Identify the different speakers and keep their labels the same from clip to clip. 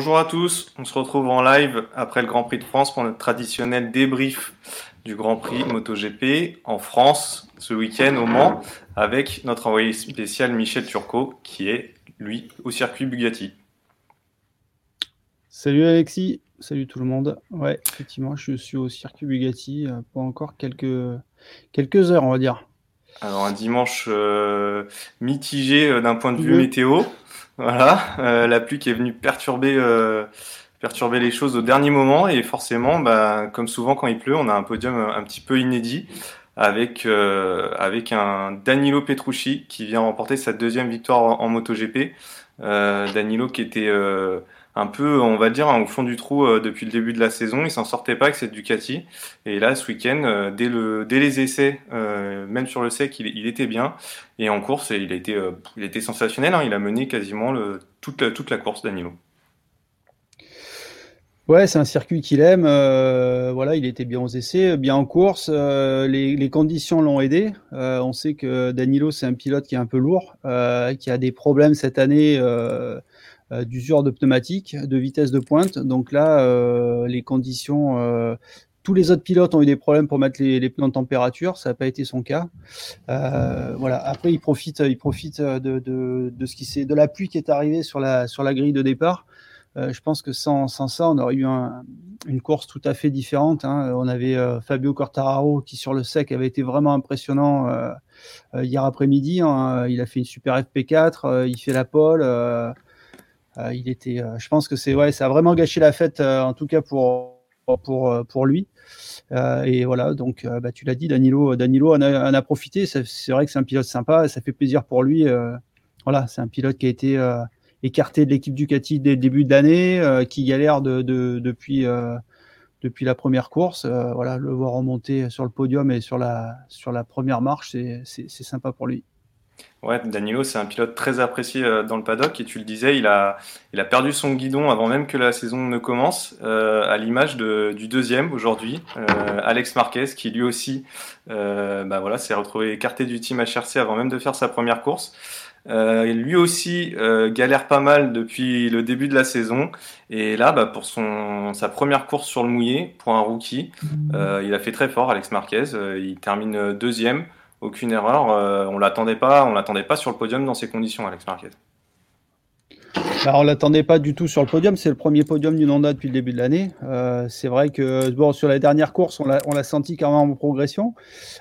Speaker 1: Bonjour à tous, on se retrouve en live après le Grand Prix de France pour notre traditionnel débrief du Grand Prix MotoGP en France ce week-end au Mans avec notre envoyé spécial Michel Turcot qui est lui au circuit Bugatti.
Speaker 2: Salut Alexis, salut tout le monde. Ouais, effectivement, je suis au circuit Bugatti euh, pour encore quelques, quelques heures, on va dire.
Speaker 1: Alors un dimanche euh, mitigé euh, d'un point de vue météo. Voilà, euh, la pluie qui est venue perturber, euh, perturber les choses au dernier moment et forcément, bah, comme souvent quand il pleut, on a un podium un petit peu inédit avec euh, avec un Danilo Petrucci qui vient remporter sa deuxième victoire en, en MotoGP. Danilo qui était un peu, on va dire, au fond du trou euh, depuis le début de la saison. Il s'en sortait pas avec cette Ducati. Et là, ce week-end, euh, dès, le, dès les essais, euh, même sur le sec, il, était bien. Et en course, il a sensationnel. Hein. Il a mené quasiment toute, la, course, Danilo.
Speaker 2: Ouais, c'est un circuit qu'il aime. Voilà, il était bien aux essais, bien en course. Les, conditions l'ont aidé. On sait que Danilo, c'est un pilote qui est un peu lourd, qui a des problèmes cette année d'usure de pneumatique, de vitesse de pointe. Donc là, euh, les conditions euh, tous les autres pilotes ont eu des problèmes pour mettre les, les pneus en température, ça n'a pas été son cas. Euh, voilà. Après, il profite, il profite de, de, de ce qui s'est, de la pluie qui est arrivée sur la sur la grille de départ. Euh, je pense que sans, sans, ça, on aurait eu un, une course tout à fait différente. Hein. On avait euh, Fabio Quartararo qui sur le sec avait été vraiment impressionnant hier après-midi. Hein. Il a fait une super FP4, il fait la pole. Euh, il était, euh, je pense que c'est ouais, ça a vraiment gâché la fête, euh, en tout cas pour pour pour lui. et voilà, donc bah, tu l'as dit, Danilo, Danilo en a, profité. C'est vrai que c'est un pilote sympa, ça fait plaisir pour lui. voilà, c'est un pilote qui a été écarté de l'équipe Ducati dès le début de l'année, qui galère de, de, depuis, depuis la première course. Voilà, le voir remonter sur le podium et sur la, sur la première marche, c'est sympa pour lui.
Speaker 1: Ouais, Danilo, c'est un pilote très apprécié euh, dans le paddock et tu le disais, il a, il a perdu son guidon avant même que la saison ne commence, euh, à l'image de, du deuxième aujourd'hui, euh, Alex Marquez, qui lui aussi, bah voilà, s'est retrouvé écarté du team HRC avant même de faire sa première course. Lui aussi galère pas mal depuis le début de la saison et là, bah, pour son sa première course sur le mouillé pour un rookie, il a fait très fort, Alex Marquez. il termine deuxième aucune erreur. Euh, on l'attendait pas, on l'attendait pas sur le podium dans ces conditions, Alex Marquez.
Speaker 2: Bah, on l'attendait pas du tout sur le podium. C'est le premier podium du Honda depuis le début de l'année. Euh, c'est vrai que bon, sur la dernière course, on l'a senti quand même en progression.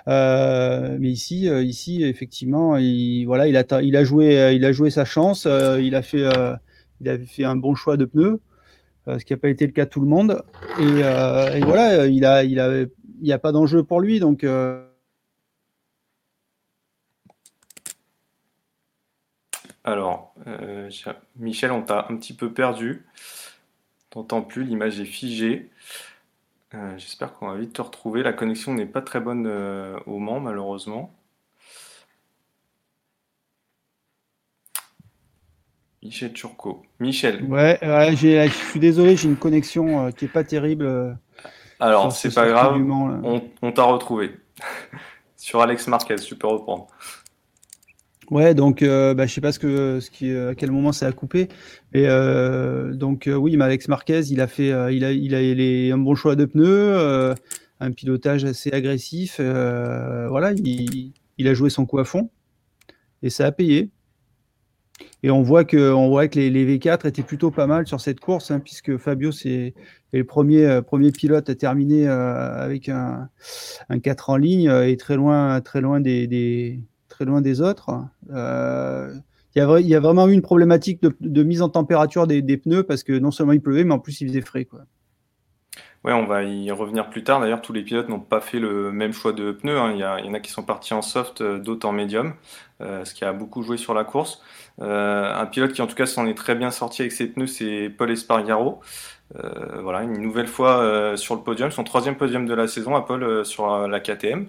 Speaker 2: Euh, mais ici, euh, ici, effectivement, il, voilà, il a, il a joué, il a joué sa chance. Euh, il a fait, euh, il a fait un bon choix de pneus, ce qui n'a pas été le cas de tout le monde. Et, et voilà, il a, il a, il n'y a pas d'enjeu pour lui, donc.
Speaker 1: Alors, euh, Michel, on t'a un petit peu perdu. T'entends plus, l'image est figée. Euh, j'espère qu'on va vite te retrouver. La connexion n'est pas très bonne euh, au Mans, malheureusement. Michel Turcot. Michel.
Speaker 2: Ouais, je suis désolé, j'ai une connexion qui n'est pas terrible.
Speaker 1: Alors, c'est pas grave, on, on t'a retrouvé. Sur Alex Marquez, tu peux reprendre.
Speaker 2: Ouais, donc euh, bah, je sais pas ce que, qui, à quel moment ça a coupé. Et euh, donc euh, oui, mais Alex Marquez, il a fait, euh, il a, il a un bon choix de pneus, euh, un pilotage assez agressif. voilà, il, a joué son coup à fond et ça a payé. Et on voit que, on voit que les, les, V4 étaient plutôt pas mal sur cette course, hein, puisque Fabio c'est le premier, euh, premier pilote à terminer euh, avec un, un 4 en ligne euh, et très loin, très loin des très loin des autres. Euh, il y, a, vraiment eu une problématique de, mise en température des, pneus parce que non seulement il pleuvait, mais en plus il faisait frais. Quoi.
Speaker 1: Ouais, on va y revenir plus tard. D'ailleurs, tous les pilotes n'ont pas fait le même choix de pneus. Hein. Il, y en a qui sont partis en soft, d'autres en médium, euh, ce qui a beaucoup joué sur la course. Euh, un pilote qui en tout cas s'en est très bien sorti avec ses pneus, c'est Paul Espargaro. Euh, voilà, une nouvelle fois euh, sur le podium, son troisième podium de la saison à Paul euh, sur la KTM.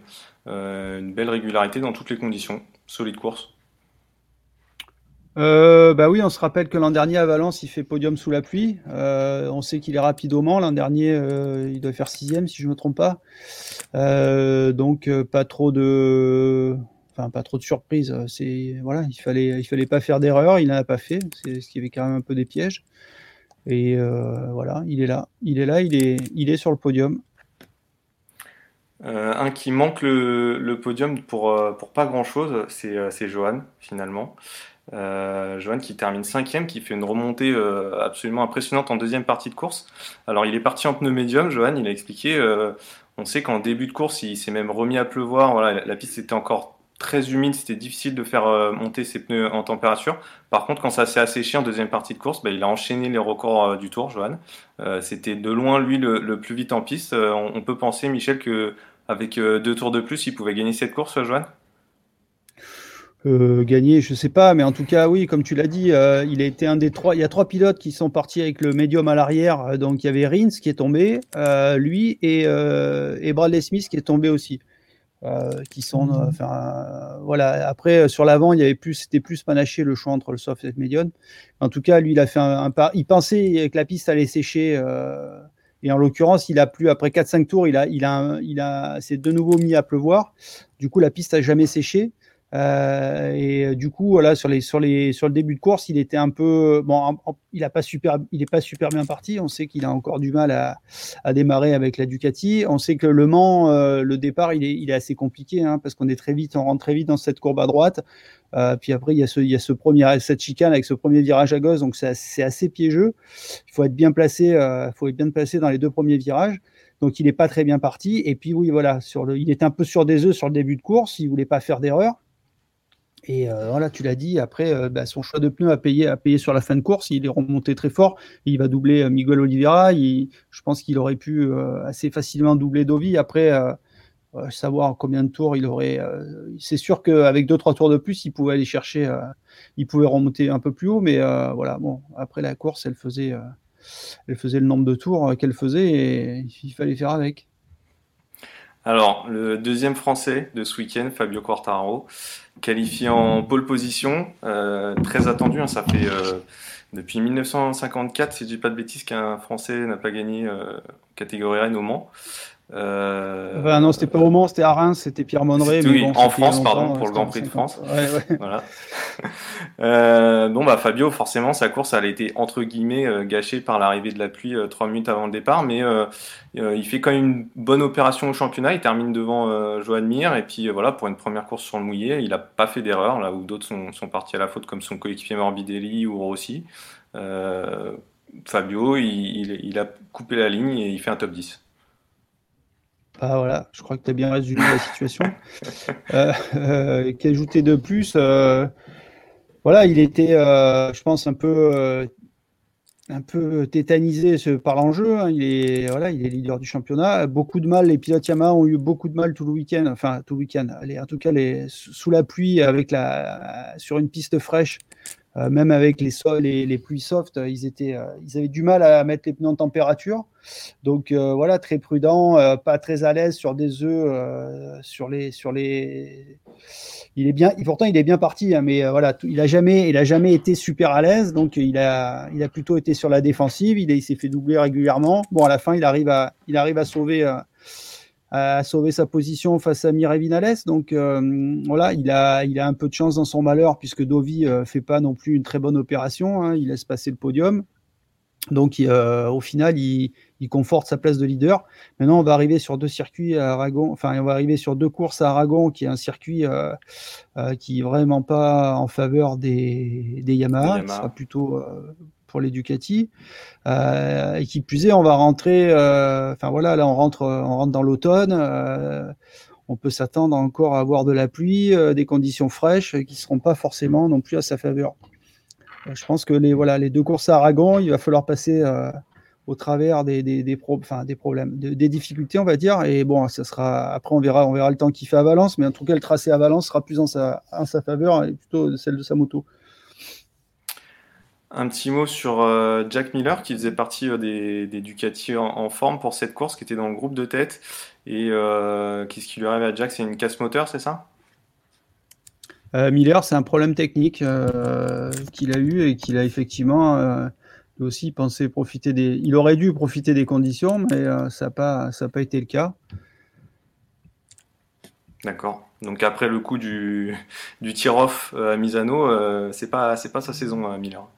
Speaker 1: Une belle régularité dans toutes les conditions, solide course.
Speaker 2: Euh, bah oui, on se rappelle que l'an dernier à Valence, il fait podium sous la pluie. Euh, on sait qu'il est rapide au Mans. L'an dernier, euh, il doit faire sixième, si je ne me trompe pas. donc pas trop de, pas trop de surprises. Voilà, il fallait, fallait pas faire d'erreur. Il n'en a pas fait. C'est ce qui avait quand même un peu des pièges. Et voilà, il est là, il est là, il est sur le podium.
Speaker 1: Un qui manque le, podium pour, pour pas grand chose, c'est Johan finalement. Euh, Johan qui termine cinquième, qui fait une remontée euh, absolument impressionnante en deuxième partie de course. Alors il est parti en pneu médium, Johan, il a expliqué. Euh, on sait qu'en début de course, il s'est même remis à pleuvoir. La piste était encore très humide, c'était difficile de faire euh, monter ses pneus en température. Par contre, quand ça s'est asséché en deuxième partie de course, bah, il a enchaîné les records euh, du tour, Johan. Euh, c'était de loin lui le, plus vite en piste. On, peut penser, Michel, que avec deux tours de plus, il pouvait gagner cette course, Johan?
Speaker 2: Euh, gagner, je sais pas, mais en tout cas, oui, comme tu l'as dit, euh, il a été un des trois. Il y a trois pilotes qui sont partis avec le médium à l'arrière. Euh, donc il y avait Rins qui est tombé, euh, lui et, euh, et, Bradley Smith qui est tombé aussi. qui sont, mhm. enfin, voilà. Après, sur l'avant, il y avait plus, c'était plus panaché le choix entre le soft et le médium. En tout cas, lui, il a fait un, un pas. Il pensait que la piste allait sécher. Et en l'occurrence, il a plu après 4-5 tours, il a, il a, il a, c'est de nouveau mis à pleuvoir. Du coup, la piste a jamais séché. Euh, et euh, du coup, voilà, sur les sur les sur le début de course, il était un peu bon. Il a pas super, il est pas super bien parti. On sait qu'il a encore du mal à, à, démarrer avec la Ducati. On sait que le Mans, euh, le départ, il est il est assez compliqué hein, parce qu'on est très vite, on rentre très vite dans cette courbe à droite. Euh, puis après, il y a ce il y a ce premier cette chicane avec ce premier virage à gauche, donc c'est assez piégeux. Il faut être bien placé, euh, faut être bien placé dans les deux premiers virages. Donc il n'est pas très bien parti. Et puis oui, voilà, sur le, il est un peu sur des œufs sur le début de course. Il voulait pas faire d'erreur. Et euh, voilà, tu l'as dit, après, euh, bah, son choix de pneus a payé, a payé sur la fin de course. Il est remonté très fort. Il va doubler euh, Miguel Oliveira. Il, je pense qu'il aurait pu euh, assez facilement doubler Dovi. Après, euh, savoir combien de tours il aurait. c'est sûr qu'avec deux trois tours de plus, il pouvait aller chercher. il pouvait remonter un peu plus haut. Mais voilà, bon, après la course, elle faisait, elle faisait le nombre de tours qu'elle faisait et il fallait faire avec.
Speaker 1: Alors, le deuxième français de ce week-end, Fabio Quartararo, qualifié en pole position, euh, très attendu, hein, ça fait euh, depuis 1954, si je dis pas de bêtises, qu'un français n'a pas gagné euh, catégorie Rennes au Mans.
Speaker 2: Euh... Non, c'était pas au Mans, c'était à Reims, c'était Pierre.
Speaker 1: Oui, bon, en France, pardon, pour le Grand Prix de France.
Speaker 2: Ouais, ouais.
Speaker 1: Voilà. euh, bon, bah, Fabio, forcément, sa course, elle a été entre guillemets euh, gâchée par l'arrivée de la pluie euh, trois minutes avant le départ, mais euh, il fait quand même une bonne opération au championnat. Il termine devant Joan Mir, et puis voilà, pour une première course sur le mouillé, il a pas fait d'erreur, là où d'autres sont, sont, partis à la faute, comme son coéquipier Morbidelli ou Rossi. Fabio, il, il, il a coupé la ligne et il fait un top 10.
Speaker 2: Ah, voilà, je crois que tu as bien résumé la situation. euh, euh, Qu'ajouter de plus euh, Voilà, il était, je pense, un peu, un peu tétanisé par l'enjeu. Hein. Il, est, voilà, il est leader du championnat. Beaucoup de mal, les pilotes Yamaha ont eu beaucoup de mal tout le week-end. Enfin, tout le week-end. En tout cas, les, sous la pluie, avec la, sur une piste fraîche. Euh, même avec les sols et les pluies soft, ils, étaient, euh, ils avaient du mal à mettre les pneus en température. Donc euh, voilà, très prudent, euh, pas très à l'aise sur des œufs, euh, sur les, sur les. Il est bien, pourtant il est bien parti, hein, mais voilà, il a jamais, il a jamais été super à l'aise, donc il a, il a plutôt été sur la défensive. Il, il s'est fait doubler régulièrement. Bon, à la fin, il arrive à, il arrive à sauver a sauvé sa position face à Mireille Vinales. Donc euh, voilà, il a, il a un peu de chance dans son malheur puisque Dovi euh, fait pas non plus une très bonne opération. Hein, il laisse passer le podium. Donc, au final, il, conforte sa place de leader. Maintenant, on va arriver sur deux circuits à Aragon. Enfin, on va arriver sur deux courses à Aragon, qui est un circuit qui est vraiment pas en faveur des, Yamaha. Yamaha. sera plutôt pour les Ducati. Euh, et qui plus est, on va rentrer, euh, enfin voilà, là on rentre, on rentre dans l'automne. Euh, on peut s'attendre encore à avoir de la pluie, des conditions fraîches qui ne seront pas forcément non plus à sa faveur. je pense que les, voilà, les deux courses à Aragon, il va falloir passer au travers des, des, problèmes, des difficultés, on va dire. Et bon, ça sera après, on verra, on verra le temps qu'il fait à Valence, mais en tout cas, le tracé à Valence sera plus en en sa faveur et plutôt celle de sa moto.
Speaker 1: Un petit mot sur euh, Jack Miller qui faisait partie euh, des, Ducati en, forme pour cette course, qui était dans le groupe de tête. Et euh, qu'est-ce qui lui arrive à Jack? C'est une casse moteur, c'est ça?
Speaker 2: Miller, c'est un problème technique qu'il a eu et qu'il a effectivement aussi pensé profiter des. Il aurait dû profiter des conditions, mais ça n'a pas, ça pas été le cas.
Speaker 1: D'accord. Donc après le coup du, du tir-off à Misano, c'est pas, pas sa saison, Miller.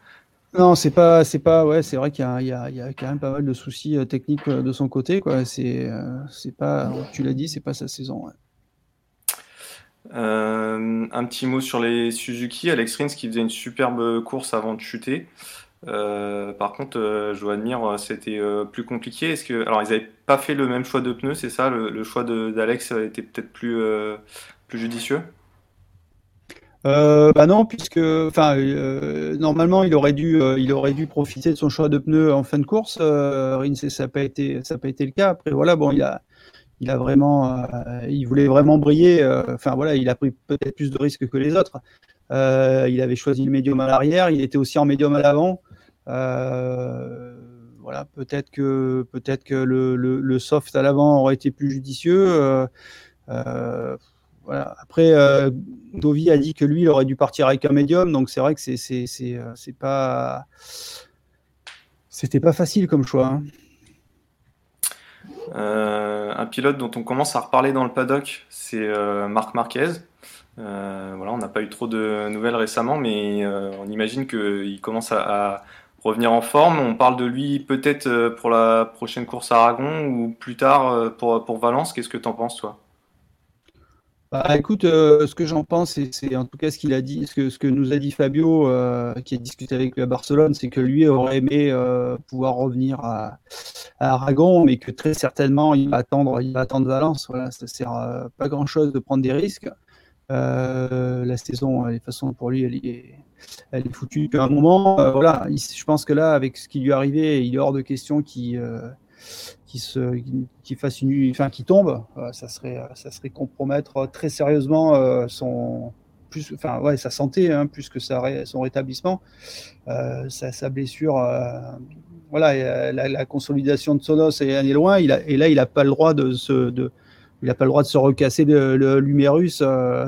Speaker 2: Non, c'est pas, c'est pas, ouais, c'est vrai qu'il y, a quand même pas mal de soucis euh, techniques euh, de son côté, quoi. C'est, euh, c'est pas, tu l'as dit, c'est pas sa saison.
Speaker 1: un petit mot sur les Suzuki, Alex Rins qui faisait une superbe course avant de chuter. par contre, je dois admire, c'était plus compliqué. Est-ce que, alors, ils n'avaient pas fait le même choix de pneus, c'est ça? Le, le, choix d'Alex était peut-être plus, plus judicieux?
Speaker 2: Euh, bah non, puisque enfin euh, normalement il aurait dû euh, il aurait dû profiter de son choix de pneus en fin de course. Euh, Rins, ça n'a pas été ça pas été le cas. Après voilà bon il a il a vraiment euh, il voulait vraiment briller. Enfin voilà il a pris peut-être plus de risques que les autres. il avait choisi le médium à l'arrière. Il était aussi en médium à l'avant. voilà peut-être que peut-être que le, le, le soft à l'avant aurait été plus judicieux. Euh, voilà. Après, euh, Dovi a dit que lui, il aurait dû partir avec un médium, donc c'est vrai que c'est c'est euh, pas c'était pas facile comme choix. Hein.
Speaker 1: Euh, un pilote dont on commence à reparler dans le paddock, c'est Marc Marquez. voilà, on n'a pas eu trop de nouvelles récemment, mais on imagine qu'il commence à, revenir en forme. On parle de lui peut-être pour la prochaine course à Aragon ou plus tard pour, pour Valence. Qu'est-ce que tu en penses, toi?
Speaker 2: Bah, écoute, euh, ce que j'en pense, c'est en tout cas ce qu'il a dit, ce que, ce que nous a dit Fabio, euh, qui a discuté avec lui à Barcelone, c'est que lui aurait aimé euh, pouvoir revenir à, Aragon, mais que très certainement il va attendre, il va attendre Valence. Voilà, ça sert pas grand chose de prendre des risques. la saison, de toute façon, pour lui, elle est, elle est foutue depuis un moment. voilà, je pense que là, avec ce qui lui est arrivé, il est hors de question qu'il qui se qui fasse une enfin qui tombe euh, ça serait ça serait compromettre très sérieusement euh, son plus enfin ouais sa santé hein, plus que sa, son rétablissement. Euh, sa, blessure voilà la, consolidation de Sonos est, loin. Il a, et là il n'a pas le droit de se de il n'a pas le droit de se recasser le, l'humérus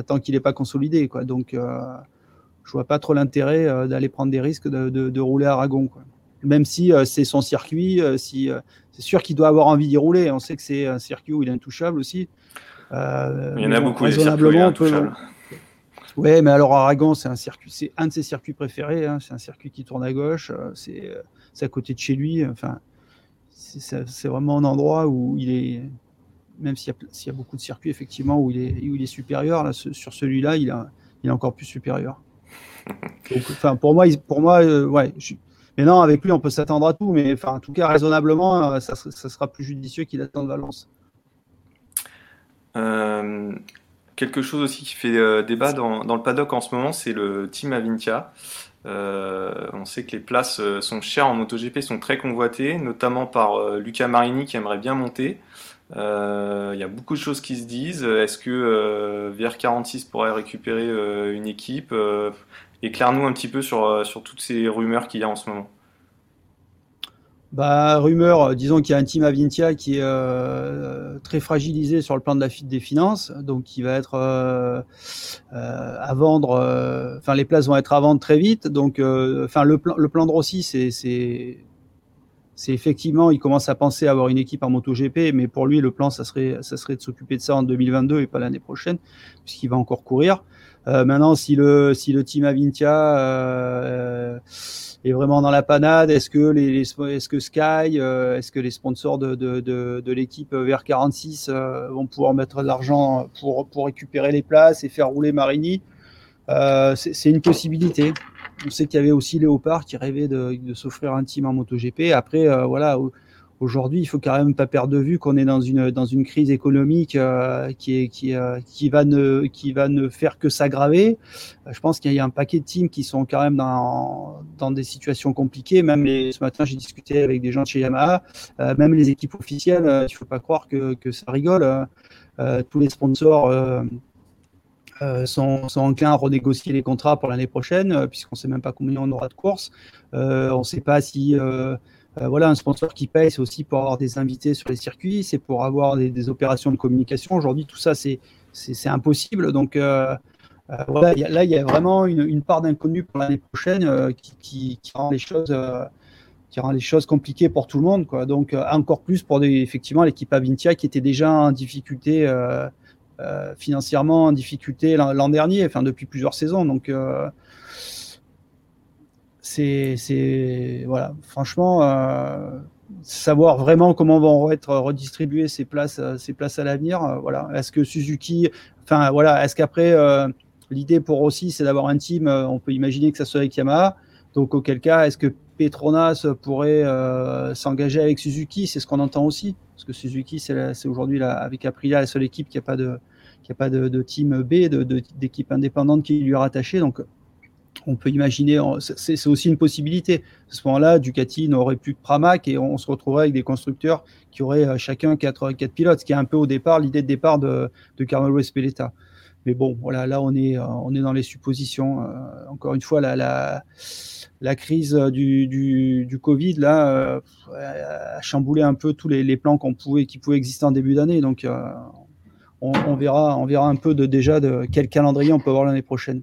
Speaker 2: tant qu'il n'est pas consolidé quoi. Donc je vois pas trop l'intérêt d'aller prendre des risques de, de, de rouler à Aragon quoi même si euh, c'est son circuit, euh, si, euh, c'est sûr qu'il doit avoir envie d'y rouler. On sait que c'est un circuit où il est intouchable aussi.
Speaker 1: il y en a beaucoup, raisonnablement.
Speaker 2: Oui, mais alors Aragon, c'est un circuit, c'est un de ses circuits préférés. Hein. c'est un circuit qui tourne à gauche. C'est, à côté de chez lui. Enfin, c'est, vraiment un endroit où il est, même s'il y, a, beaucoup de circuits effectivement où il est, où il est supérieur. Là, sur celui-là, il, il est encore plus supérieur. enfin, pour moi, pour moi, ouais, je, mais non, avec lui, on peut s'attendre à tout. Mais en tout cas, raisonnablement, euh, ça, sera plus judicieux qu'il attende Valence.
Speaker 1: Euh, quelque chose aussi qui fait euh, débat dans, le paddock en ce moment, c'est le Team Avintia. on sait que les places sont chères en MotoGP, sont très convoitées, notamment par Luca Marini qui aimerait bien monter. Il y a beaucoup de choses qui se disent. Est-ce que VR46 pourrait récupérer une équipe? Éclaire-nous un petit peu sur, euh, sur toutes ces rumeurs qu'il y a en ce moment.
Speaker 2: Bah, rumeur, euh, disons qu'il y a un team Avintia qui est euh, très fragilisé sur le plan de la des finances, donc qui va être à vendre. Enfin, les places vont être à vendre très vite, donc enfin le plan, le de Rossi, c'est c'est effectivement, il commence à penser à avoir une équipe en MotoGP, mais pour lui, le plan, ça serait, ça serait de s'occuper de ça en 2022 et pas l'année prochaine, puisqu'il va encore courir. Euh, maintenant, si le, si le team Avintia euh, est vraiment dans la panade, est-ce que les, est-ce que Sky, euh, est-ce que les sponsors de, de, de, de l'équipe VR 46 euh, vont pouvoir mettre de l'argent pour, pour récupérer les places et faire rouler Marini? Euh, c'est une possibilité. On sait qu'il y avait aussi Léopard qui rêvait de, de s'offrir un team en MotoGP. Après, voilà, aujourd'hui, il faut quand même pas perdre de vue qu'on est dans une dans une crise économique euh, qui est euh, qui va ne qui va ne faire que s'aggraver. je pense qu'il y a un paquet de teams qui sont quand même dans dans des situations compliquées. Même ce matin, j'ai discuté avec des gens de chez Yamaha, même les équipes officielles. il faut pas croire que que ça rigole. tous les sponsors euh, sont, sont, enclins à renégocier les contrats pour l'année prochaine, euh, puisqu'on ne sait même pas combien on aura de courses. Euh, on ne sait pas si voilà, un sponsor qui paye, c'est aussi pour avoir des invités sur les circuits, c'est pour avoir des, opérations de communication. Aujourd'hui, tout ça, c'est impossible. Donc voilà, y a, là, il y a vraiment une, part d'inconnu pour l'année prochaine qui, rend les choses compliquées pour tout le monde. Donc, encore plus pour effectivement l'équipe Avintia qui était déjà en difficulté euh, euh, financièrement en difficulté l'an dernier, enfin depuis plusieurs saisons. Donc euh, c'est voilà, franchement, euh, savoir vraiment comment vont être redistribuées ces places, ces places à l'avenir. voilà, est-ce que Suzuki, enfin voilà, est-ce qu'après l'idée pour aussi c'est d'avoir un team, on peut imaginer que ça soit avec Yamaha. Donc auquel cas, est-ce que Petronas pourrait s'engager avec Suzuki? C'est ce qu'on entend aussi. Parce que Suzuki, c'est aujourd'hui avec Aprilia la seule équipe qui n'a pas de, qui a pas de, team B, d'équipe indépendante qui lui est rattachée. Donc, on peut imaginer, c'est aussi une possibilité. À ce moment-là, Ducati n'aurait plus que Pramac et on se retrouverait avec des constructeurs qui auraient euh, chacun quatre, quatre pilotes, ce qui est un peu au départ l'idée de départ de, de Carmelo Espeleta. Mais bon, voilà, là on est, euh, on est dans les suppositions. Euh, encore une fois, la, la, la crise du, du, Covid là a chamboulé un peu tous les, plans qu'on pouvait, qui pouvaient exister en début d'année. Donc on, verra, on verra un peu de, déjà de quel calendrier on peut avoir l'année prochaine.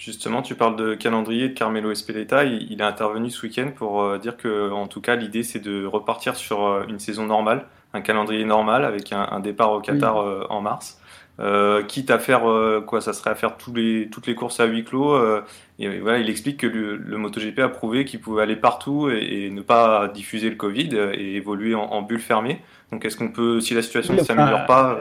Speaker 1: Justement, tu parles de calendrier de Carmelo Espeleta. Il, il est intervenu ce week-end pour euh, dire que, en tout cas, l'idée c'est de repartir sur euh, une saison normale, un calendrier normal avec un, un départ au Qatar oui. euh, en mars. Euh, quitte à faire quoi ça serait à faire tous les, toutes les courses à huis clos et voilà il explique que le, le MotoGP a prouvé qu'il pouvait aller partout et, et, ne pas diffuser le Covid et évoluer en, en bulle fermée donc est-ce qu'on peut si la situation oui, ne s'améliore pas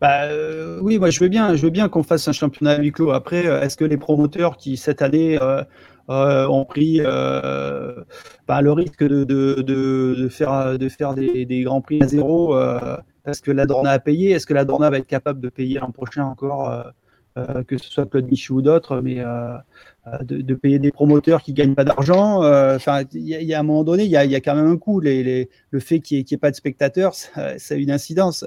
Speaker 2: bah, euh, oui, moi je veux bien, je veux bien qu'on fasse un championnat à huis clos. Après, est-ce que les promoteurs qui cette année euh, euh, ont pris bah, le risque de, faire, de faire des, des grands prix à zéro est-ce que la Dorna a payé? Est-ce que la Dorna va être capable de payer l'an prochain encore, euh, euh, que ce soit Claude Michou ou d'autres, mais euh, de, de, payer des promoteurs qui gagnent pas d'argent Enfin, il y, a un moment donné, il y a, quand même un coût. Le fait qu'il n'y ait, pas de spectateurs, ça, a une incidence.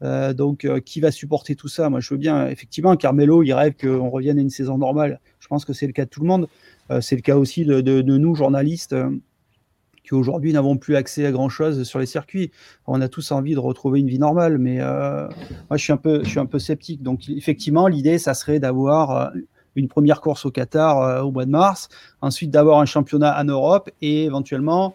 Speaker 2: donc, qui va supporter tout ça? Moi, je veux bien. Effectivement, Carmelo, il rêve qu'on revienne à une saison normale. Je pense que c'est le cas de tout le monde. c'est le cas aussi de, nous, journalistes aujourd'hui n'avons plus accès à grand chose sur les circuits. On a tous envie de retrouver une vie normale, mais euh, moi je suis un peu, sceptique. Donc effectivement, l'idée, ça serait d'avoir euh, une première course au Qatar euh, au mois de mars, ensuite d'avoir un championnat en Europe et éventuellement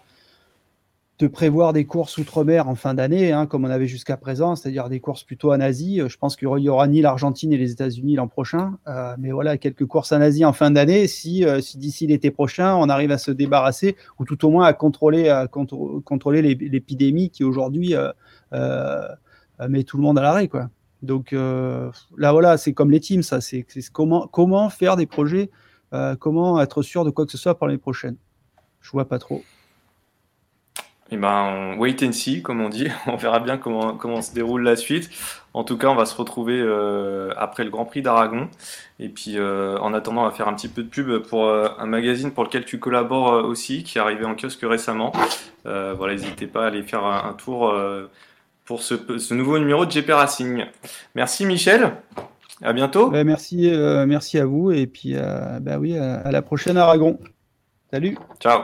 Speaker 2: de prévoir des courses outre-mer en fin d'année, hein, comme on avait jusqu'à présent, c'est-à-dire des courses plutôt en Asie. Je pense qu'il y aura ni l'Argentine et les États-Unis l'an prochain, euh, mais voilà, quelques courses en Asie en fin d'année, si, euh, si d'ici l'été prochain, on arrive à se débarrasser, ou tout au moins à contrôler, à contr contrôler l'épidémie qui aujourd'hui euh, euh, met tout le monde à l'arrêt. Donc euh, là, voilà, c'est comme les teams, ça, c'est comment, comment faire des projets, euh, comment être sûr de quoi que ce soit pour l'année prochaine. Je vois pas trop.
Speaker 1: Eh ben, wait and see, comme on dit. On verra bien comment, comment se déroule la suite. En tout cas, on va se retrouver euh, après le Grand Prix d'Aragon. Et puis, euh, en attendant, on va faire un petit peu de pub pour euh, un magazine pour lequel tu collabores aussi, qui est arrivé en kiosque récemment. Voilà, n'hésitez pas à aller faire un, un tour pour ce, ce, nouveau numéro de GP Racing. Merci Michel. À bientôt.
Speaker 2: Bah, merci, merci à vous. Et puis, bah oui, à, à la prochaine Aragon. Salut.
Speaker 1: Ciao.